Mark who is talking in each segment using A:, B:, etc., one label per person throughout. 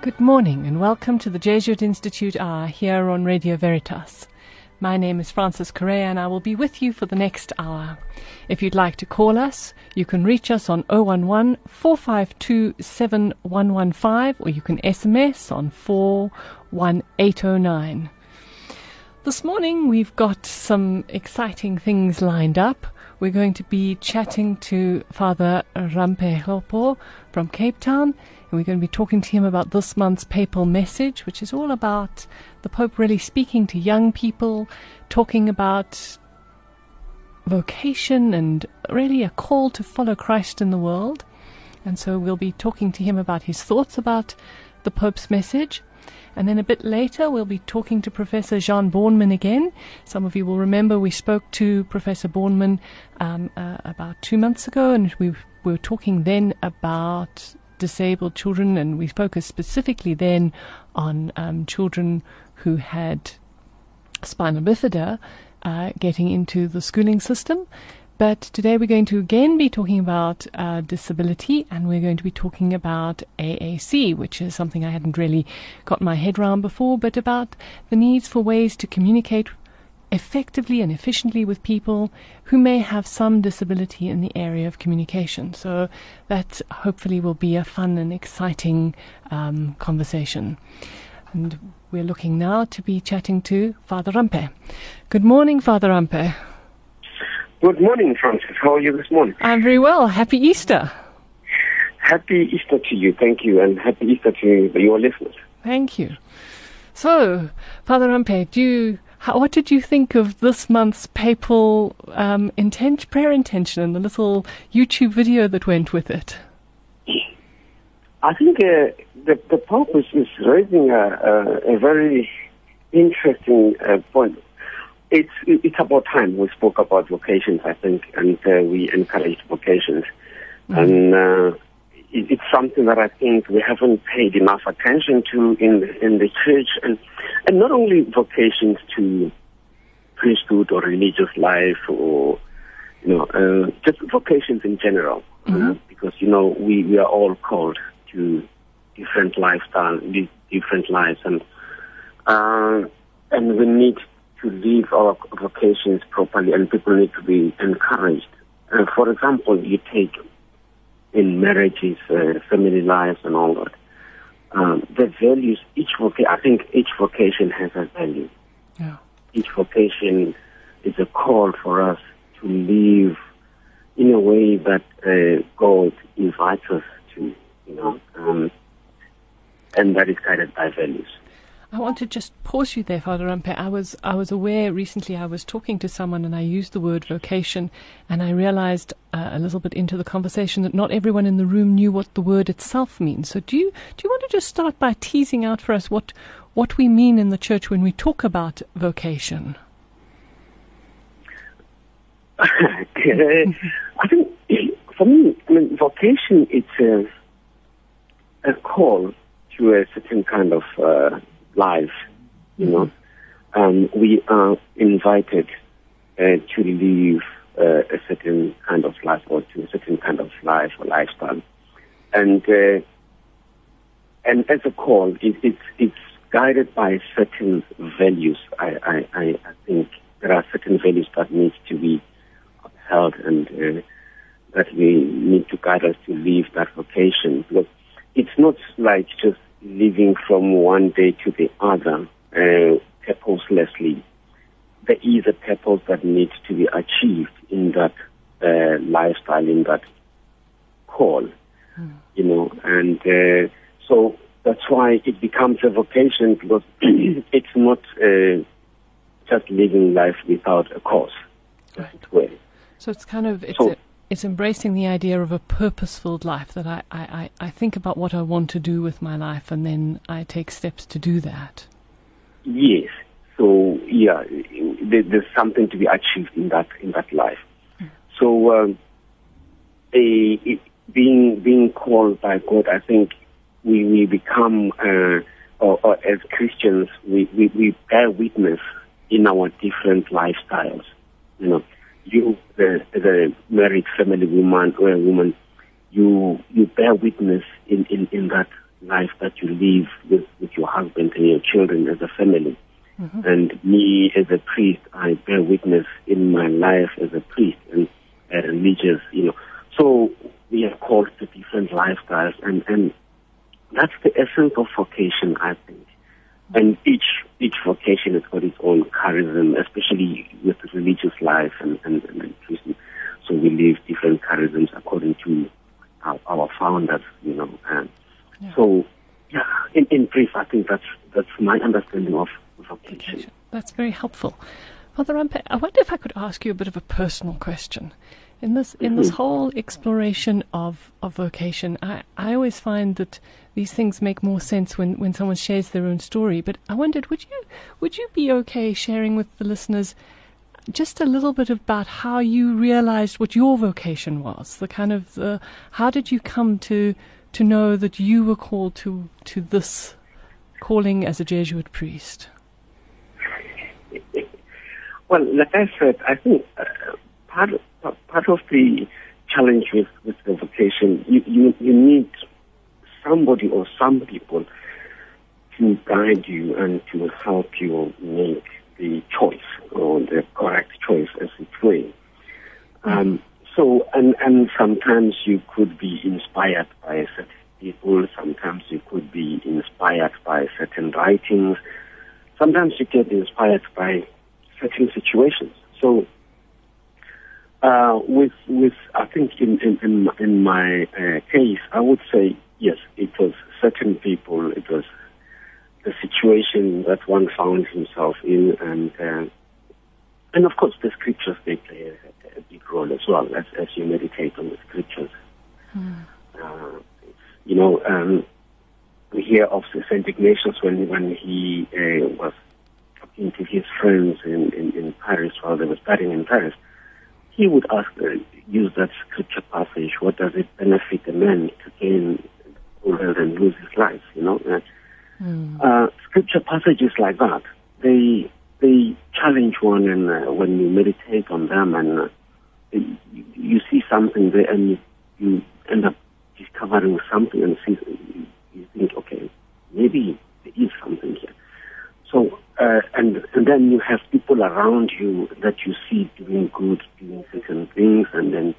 A: Good morning and welcome to the Jesuit Institute Hour here on Radio Veritas. My name is Frances Correia and I will be with you for the next hour. If you'd like to call us, you can reach us on 011 452 7115 or you can SMS on 41809. This morning we've got some exciting things lined up. We're going to be chatting to Father Rampe Hlobo from Cape Town and we're going to be talking to him about this month's papal message, which is all about the Pope really speaking to young people, talking about vocation and really a call to follow Christ in the world. And so we'll be talking to him about his thoughts about the Pope's message. And then a bit later, we'll be talking to Professor Juan Bornman again. Some of you will remember we spoke to Professor Bornman um, uh, about two months ago, and we were talking then about disabled children, and we focused specifically then on um, children who had spinal bifida uh, getting into the schooling system. But today we're going to again be talking about uh, disability and we're going to be talking about AAC, which is something I hadn't really got my head around before, but about the needs for ways to communicate effectively and efficiently with people who may have some disability in the area of communication. So that hopefully will be a fun and exciting um, conversation. And we're looking now to be chatting to Father Rampe. Good morning, Father Rampe.
B: Good morning, Frances. How are you this morning?
A: I'm very well. Happy Easter.
B: Happy Easter to you. Thank you. And happy Easter to your listeners.
A: Thank you. So, Father Rampe, do you how, what did you think of this month's papal um, intent, prayer intention and the little YouTube video that went with it?
B: I think uh, the, the Pope is, is raising a, a, a, very interesting uh, point. It's it's about time we spoke about vocations, I think, and uh, we encouraged vocations, mm-hmm. and uh, it's something that I think we haven't paid enough attention to in in the church, and and not only vocations to priesthood or religious life or you know uh, just vocations in general mm-hmm. uh, because you know we we are all called to different lifestyles different lives. And uh, and we need to live our vocations properly and people need to be encouraged. Uh, for example you take in marriages uh, family lives and all that um, the values, each vocation, I think each vocation has a value.
A: Yeah.
B: Each vocation is a call for us to live in a way that uh, God invites us to, you know, um, and that is guided by values.
A: I want to just pause you there, Father Rampe. I was I was aware recently I was talking to someone and I used the word vocation, and I realized uh, a little bit into the conversation that not everyone in the room knew what the word itself means. So do you do you want to just start by teasing out for us what what we mean in the church when we talk about vocation?
B: I think for me, I mean, vocation it's a, a call to a certain kind of uh, life. You know, um, we are invited uh, to live uh, a certain kind of life or to a certain kind of life or lifestyle, and uh, and as a call, it, it's it's guided by certain values. I, I, I, I think there are certain values that need to be upheld and uh, that we need to guide us to live that vocation because it's not like just living from one day to the other uh, purposelessly. There is a purpose that needs to be achieved in that uh, lifestyle, in that call, mm. you know, and uh, so that's why it becomes a vocation because it's not uh, just living life without a cause.
A: Right. So it's kind of it's so, a, it's embracing the idea of a purposeful life that I, I, I think about what I want to do with my life and then I take steps to do that.
B: Yes. So yeah, there's something to be achieved in that in that life. Mm. So um, a, it, being being called by God, I think we we become uh, or, or, as Christians we, we, we bear witness in our different lifestyles. You know you, the, the married family woman or a woman, you you bear witness in, in, in that life that you live with, with your husband and your children as a family. Mm-hmm. And me as a priest, I bear witness in my life as a priest and a religious, you know. So we are called to different lifestyles and, and that's the essence of vocation, I think. And each each vocation has got its own charism, especially with the religious life and, and, and Christian. So we live different charisms according to our, our founders, you know. And yeah. so, yeah, in, in brief, I think that's that's my understanding of vocation.
A: That's very helpful. Father Rampe, I wonder if I could ask you a bit of a personal question. In this in this mm-hmm. whole exploration of, of vocation, I, I always find that these things make more sense when, when someone shares their own story. But I wondered, would you would you be okay sharing with the listeners just a little bit about how you realized what your vocation was? The kind of the, how did you come to to know that you were called to to this calling as a Jesuit priest?
B: Well, like I said, I think uh, part part of the challenge with, with the vocation, you, you, you need somebody or some people to guide you and to help you make the choice or the correct choice as it's way. Um, so, and, and sometimes you could be inspired by certain people, sometimes you could be inspired by certain writings, sometimes you get inspired by certain situations. So uh, with with I think in in in, in my uh, case, I would say yes. It was certain people. It was the situation that one found himself in, and uh, and of course the scriptures they play a, a, big role as well as as you meditate on the scriptures. Hmm. Uh, you know, um, we hear of Saint Ignatius when when he uh, was talking to his friends in, in in Paris while they were studying in Paris he would ask, uh, use that scripture passage, what does it benefit a man to gain the world and lose his life, you know? Uh, mm. uh, scripture passages like that, they, they challenge one and uh, when you meditate on them and uh, you, you, see something there and you, you end up discovering something and see, you think, okay, maybe there is something here. So, uh, and, and then you have people around you that you see doing good, doing certain things, and then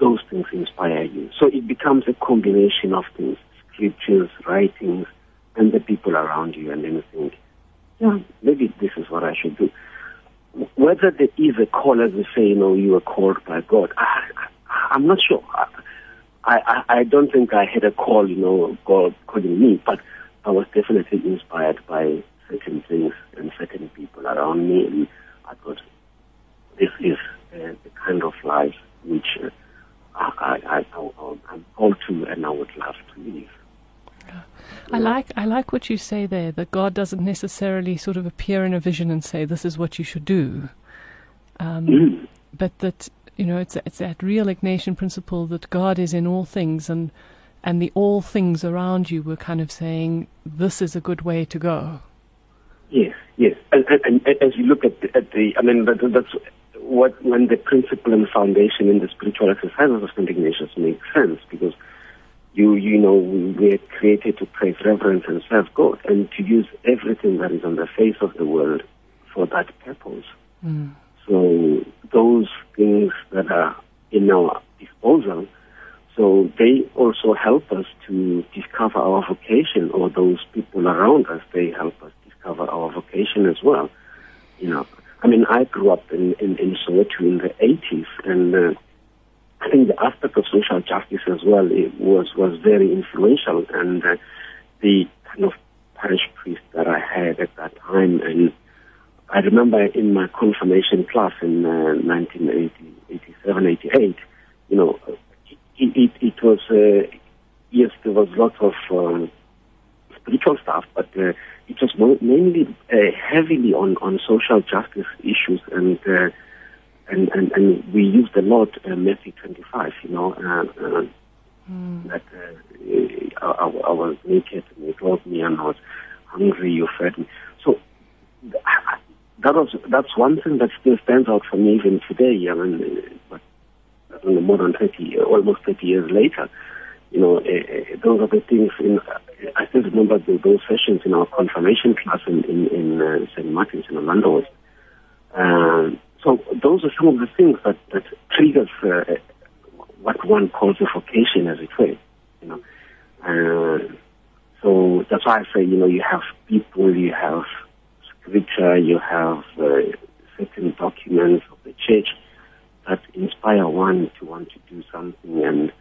B: those things inspire you. So it becomes a combination of things, scriptures, writings, and the people around you, and then you think, yeah, maybe this is what I should do. Whether there is a call, as we say, you know, you are called by God, I, I, am not sure. I, I, I don't think I had a call, you know, God calling me, but I was definitely inspired by certain things and certain people around me. And I thought, this is uh, the kind of life which uh, I, I, I, am called to and I would love to live.
A: I like I like what you say there that God doesn't necessarily sort of appear in a vision and say this is what you should do, um, mm. but that you know it's it's that real Ignatian principle that God is in all things and and the all things around you were kind of saying this is a good way to go.
B: Yes. And, and, and as you look at the, at the I mean, that, that's what when the principle and foundation in the spiritual exercises of St. Ignatius makes sense because you you know we are created to praise, reverence, and serve God, and to use everything that is on the face of the world for that purpose. Mm. So those things that are in our disposal, so they also help us to discover our vocation, or those people around us, they help us discover our vocation as well. You know, I mean, I grew up in, in, in Soweto in the 80s, and uh, I think the aspect of social justice as well it was, was very influential, and uh, the kind of parish priest that I had at that time, and I remember in my confirmation class in uh, 1987, 88, you know, it, it, it was, uh, yes, there was lots of um, spiritual stuff, but uh, it was mainly uh, heavily on, on social justice issues and, uh, and, and and we used a lot uh, Matthew 25, you know, uh, uh, mm. that uh, I, I, was naked and you clothed me and I was hungry, you fed me. So that was that's one thing that still stands out for me even today. I mean, but more than 30, almost 30 years later, You know, uh, those are the things. In, I still remember the, those sessions in our confirmation class in in, in uh, St. Martin's in Orlando. Um, so those are some of the things that that triggers uh, what one calls a vocation, as it were. You know, uh, so that's why I say, you know, you have people, you have scripture, you have uh, certain documents of the church that inspire one to want to do something, and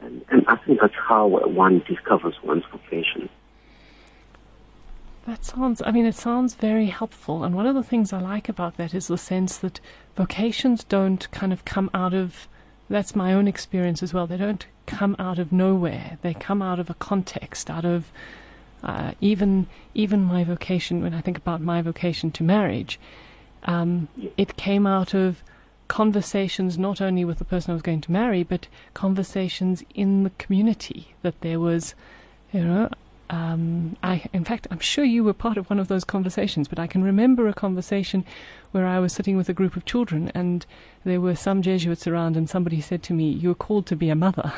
B: and, and I think that's how one discovers one's vocation.
A: That sounds, I mean, it sounds very helpful. And one of the things I like about that is the sense that vocations don't kind of come out of, that's my own experience as well, they don't come out of nowhere. They come out of a context, out of uh, even even my vocation. When I think about my vocation to marriage, um, it came out of conversations not only with the person I was going to marry, but conversations in the community. That there was, you know, um, I, in fact, I'm sure you were part of one of those conversations, but I can remember a conversation where I was sitting with a group of children and there were some Jesuits around, and somebody said to me, "You're called to be a mother."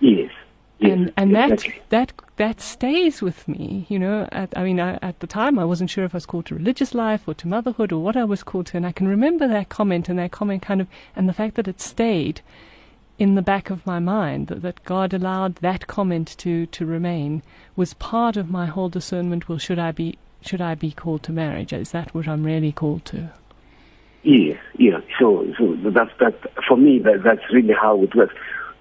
B: Yes. Yes
A: and and
B: exactly.
A: that that that stays with me, you know. At, I mean, I, at the time, I wasn't sure if I was called to religious life or to motherhood or what I was called to, and I can remember that comment and that comment kind of, and the fact that it stayed in the back of my mind that, that God allowed that comment to, to remain was part of my whole discernment. Well, should I be should I be called to marriage? Is that what I'm really called to?
B: Yeah, yeah. So, so that's that. For me, that that's really how it works.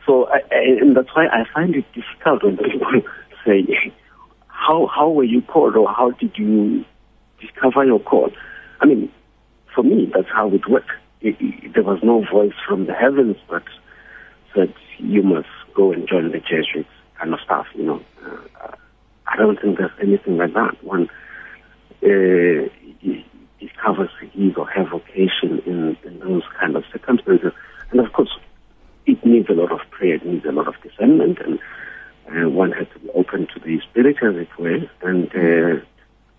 B: So, I, I, and that's why I find it difficult when people say, "How how were you called, or how did you discover your call?" I mean, for me, that's how it worked. It, it, there was no voice from the heavens, that you must go and join the Jesuits kind of stuff, you know. Uh, I don't think there's anything like that. One uh, discovers his or her vocation in, in those kind of circumstances. And of course, it needs a lot of prayer, it needs a lot of discernment, and uh, one has to be open to the Spirit, as it were, and uh,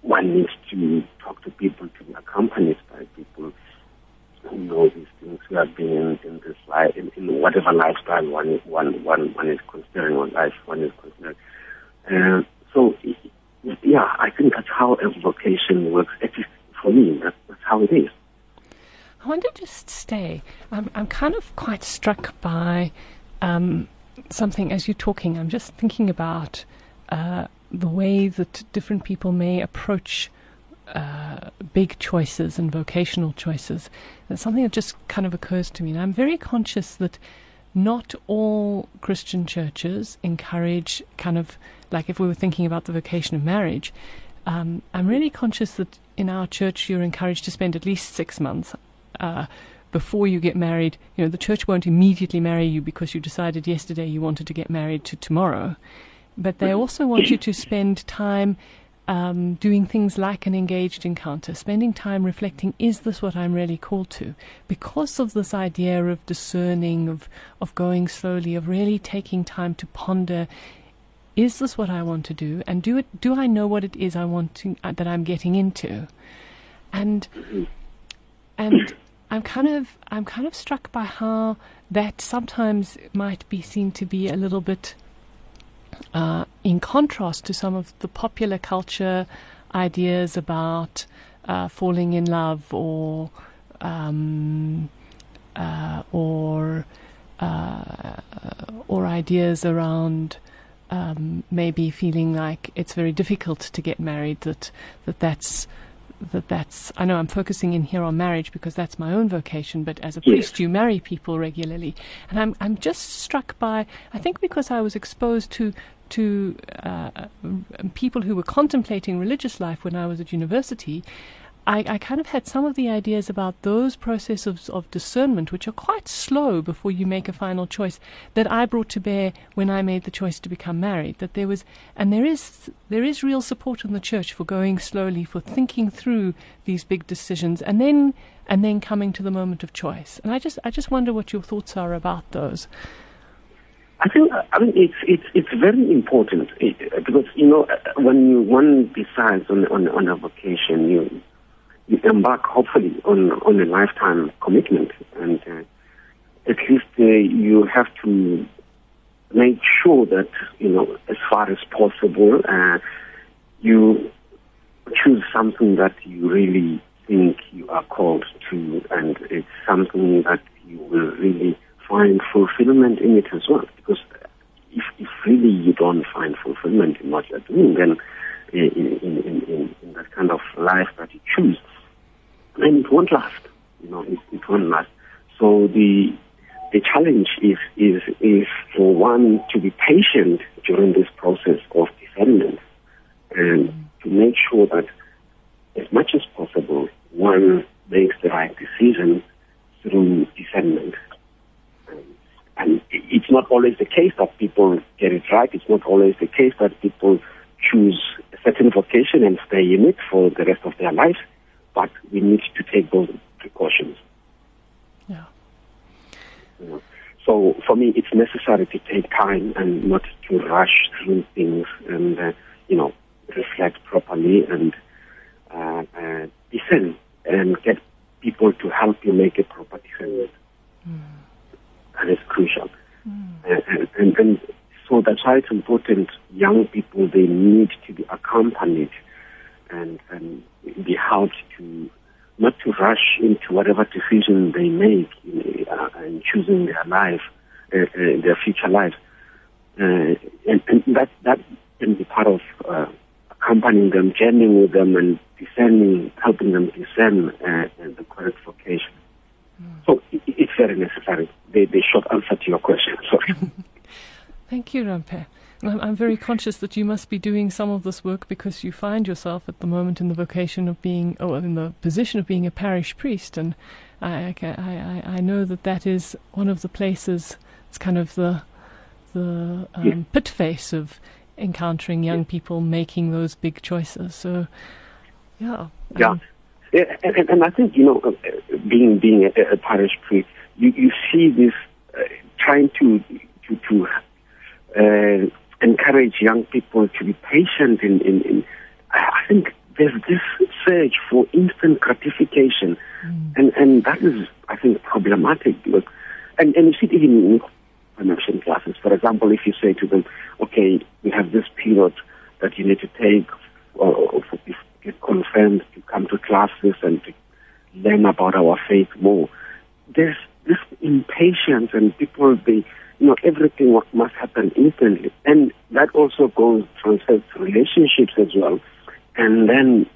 B: one needs to talk to people, to be accompanied by people who know these things, who have been in, in this life, in, in whatever lifestyle one is, one, one, one is considering, or life one is considering. Uh, so, yeah, I think that's how a vocation works. At least for me, that, that's how it is.
A: I want to just stay. I'm, I'm kind of quite struck by um, something as you're talking. I'm just thinking about uh, the way that different people may approach uh, big choices and vocational choices. That's something that just kind of occurs to me. And I'm very conscious that not all Christian churches encourage kind of like if we were thinking about the vocation of marriage. Um, I'm really conscious that in our church you're encouraged to spend at least six months uh, before you get married. You know, the church won't immediately marry you because you decided yesterday you wanted to get married to tomorrow. But they also want you to spend time um, doing things like an engaged encounter, spending time reflecting, is this what I'm really called to? Because of this idea of discerning, of, of going slowly, of really taking time to ponder, is this what I want to do? And do it, do I know what it is I want to, uh, that I'm getting into? And, and I'm kind of, I'm kind of struck by how that sometimes might be seen to be a little bit uh, in contrast to some of the popular culture ideas about uh, falling in love or um, uh, or uh, or ideas around um, maybe feeling like it's very difficult to get married that that that's that that's I know I'm focusing in here on marriage because that's my own vocation, but as a
B: Yes.
A: priest you marry people regularly. And I'm I'm just struck by I think because I was exposed to to uh, people who were contemplating religious life when I was at university, I, I kind of had some of the ideas about those processes of discernment, which are quite slow before you make a final choice, that I brought to bear when I made the choice to become married. That there was, and there is, there is real support in the church for going slowly, for thinking through these big decisions, and then, and then coming to the moment of choice. And I just, I just wonder what your thoughts are about those.
B: I think I mean it's it's it's very important eh, because you know when you, one decides on on on a vocation, you you embark hopefully on on a lifetime commitment, and uh, at least uh, you have to make sure that, you know, as far as possible, uh, you choose something that you really think you are called to, and it's something that you will really find fulfillment in it as well. Because if, if really you don't find fulfillment in what you're doing, then in, in, in, in that kind of life that you choose, then it won't last. You know, it, it won't last. So the the challenge is is is for one to be patient during this process of discernment and to make sure that as much as possible one makes the right decision through discernment. And it's not always the case that people get it right. It's not always the case that people choose a certain vocation and stay in it for the rest of their life. But we need to take those precautions.
A: Yeah.
B: So for me, it's necessary to take time and not to rush through things and, uh, you know, reflect properly and uh, uh, discern and get people to help you make a proper decision. Mm. That is crucial. Mm. And, and, and so that's why it's important. Young people they need to be accompanied and and be helped to not to rush into whatever decision they make in, uh, in choosing their life, uh, uh, their future life, uh, and, and, that that can be part of uh, accompanying them, journeying with them, and discerning, helping them discern uh, the correct vocation. Mm. So it, it's very necessary. The, the short answer to your question. Sorry.
A: Thank you, Rampe. I'm very conscious that you must be doing some of this work because you find yourself at the moment in the vocation of being, oh, in the position of being a parish priest, and I, I, I know that that is one of the places. It's kind of the the um, yeah. pit face of encountering young people making those big choices. So, yeah.
B: Yeah. Um, yeah, and, and, I think you know, uh, being being a, a parish priest, you, you see this uh, trying to to, to uh, encourage young people to be patient. In, in, in I think there's this search for instant gratification, mm. and and that is I think problematic. Because, and and you see it even in immersion classes. For example, if you say to them, okay, we have this period that you need to take or, or get confirmed to come to classes and to learn about our faith more. There's this impatience and people, they, you know, everything must happen instantly. And that also goes, transfers to relationships as well. And then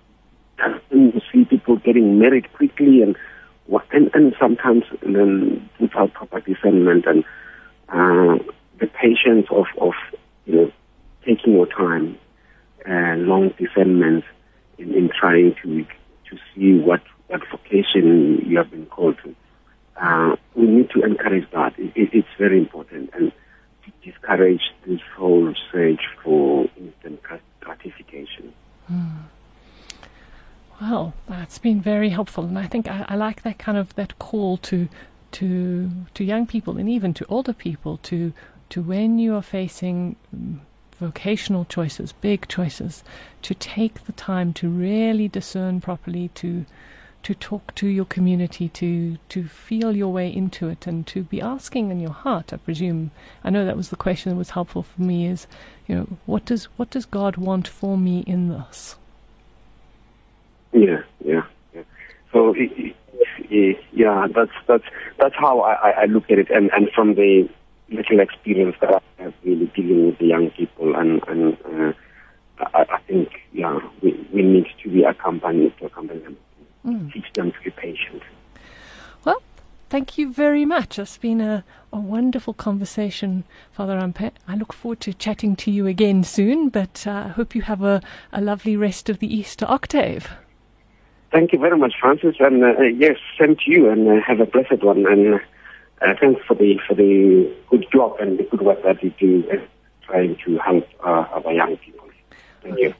B: you see people getting married quickly and and, and sometimes then without proper discernment and uh, the patience of, of you know taking your time, uh, long discernment in, in trying to to see what what vocation you have been called to. Uh, we need to encourage that. It, it, it's very important and to discourage this whole search for instant gratification.
A: Mm. Well, that's been very helpful, and I think I, I like that kind of that call to to to young people and even to older people to to when you are facing vocational choices, big choices, to take the time to really discern properly, to to talk to your community, to to feel your way into it, and to be asking in your heart. I presume. I know that was the question that was helpful for me. Is you know what does what does God want for me in this?
B: Yeah, yeah, yeah. So yeah, that's that's that's how I, I look at it, and and from the little experience that I have really dealing with the young people, and and uh, I, I, think yeah, we, we need to be accompanied to accompany them, mm. teach them to be patient.
A: Well, thank you very much. It's been a, a wonderful conversation, Father Rampe. I look forward to chatting to you again soon, but uh, I uh, hope you have a, a lovely rest of the Easter octave.
B: Thank you very much, Frances, and uh, yes, same to you, and uh, have a blessed one. And uh, thanks for the for the good job and the good work that you do, uh, trying to help uh, our young people. Thank you.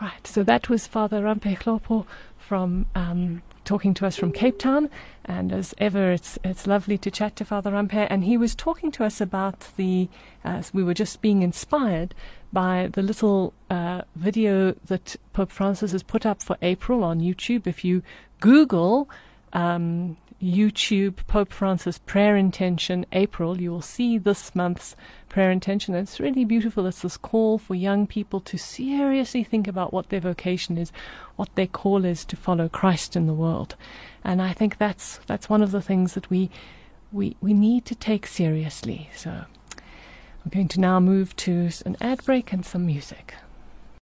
A: Right. So that was Father Rampe Hlobo from um, talking to us from Cape Town. And as ever, it's it's lovely to chat to Father Rampe. And he was talking to us about the. Uh, we were just being inspired by the little uh, video that Pope Francis has put up for April on YouTube. If you Google, um, YouTube Pope Francis prayer intention April, you will see this month's prayer intention. It's really beautiful. It's this call for young people to seriously think about what their vocation is, what their call is to follow Christ in the world. And I think that's that's one of the things that we we we need to take seriously. So I'm going to now move to an ad break and some music.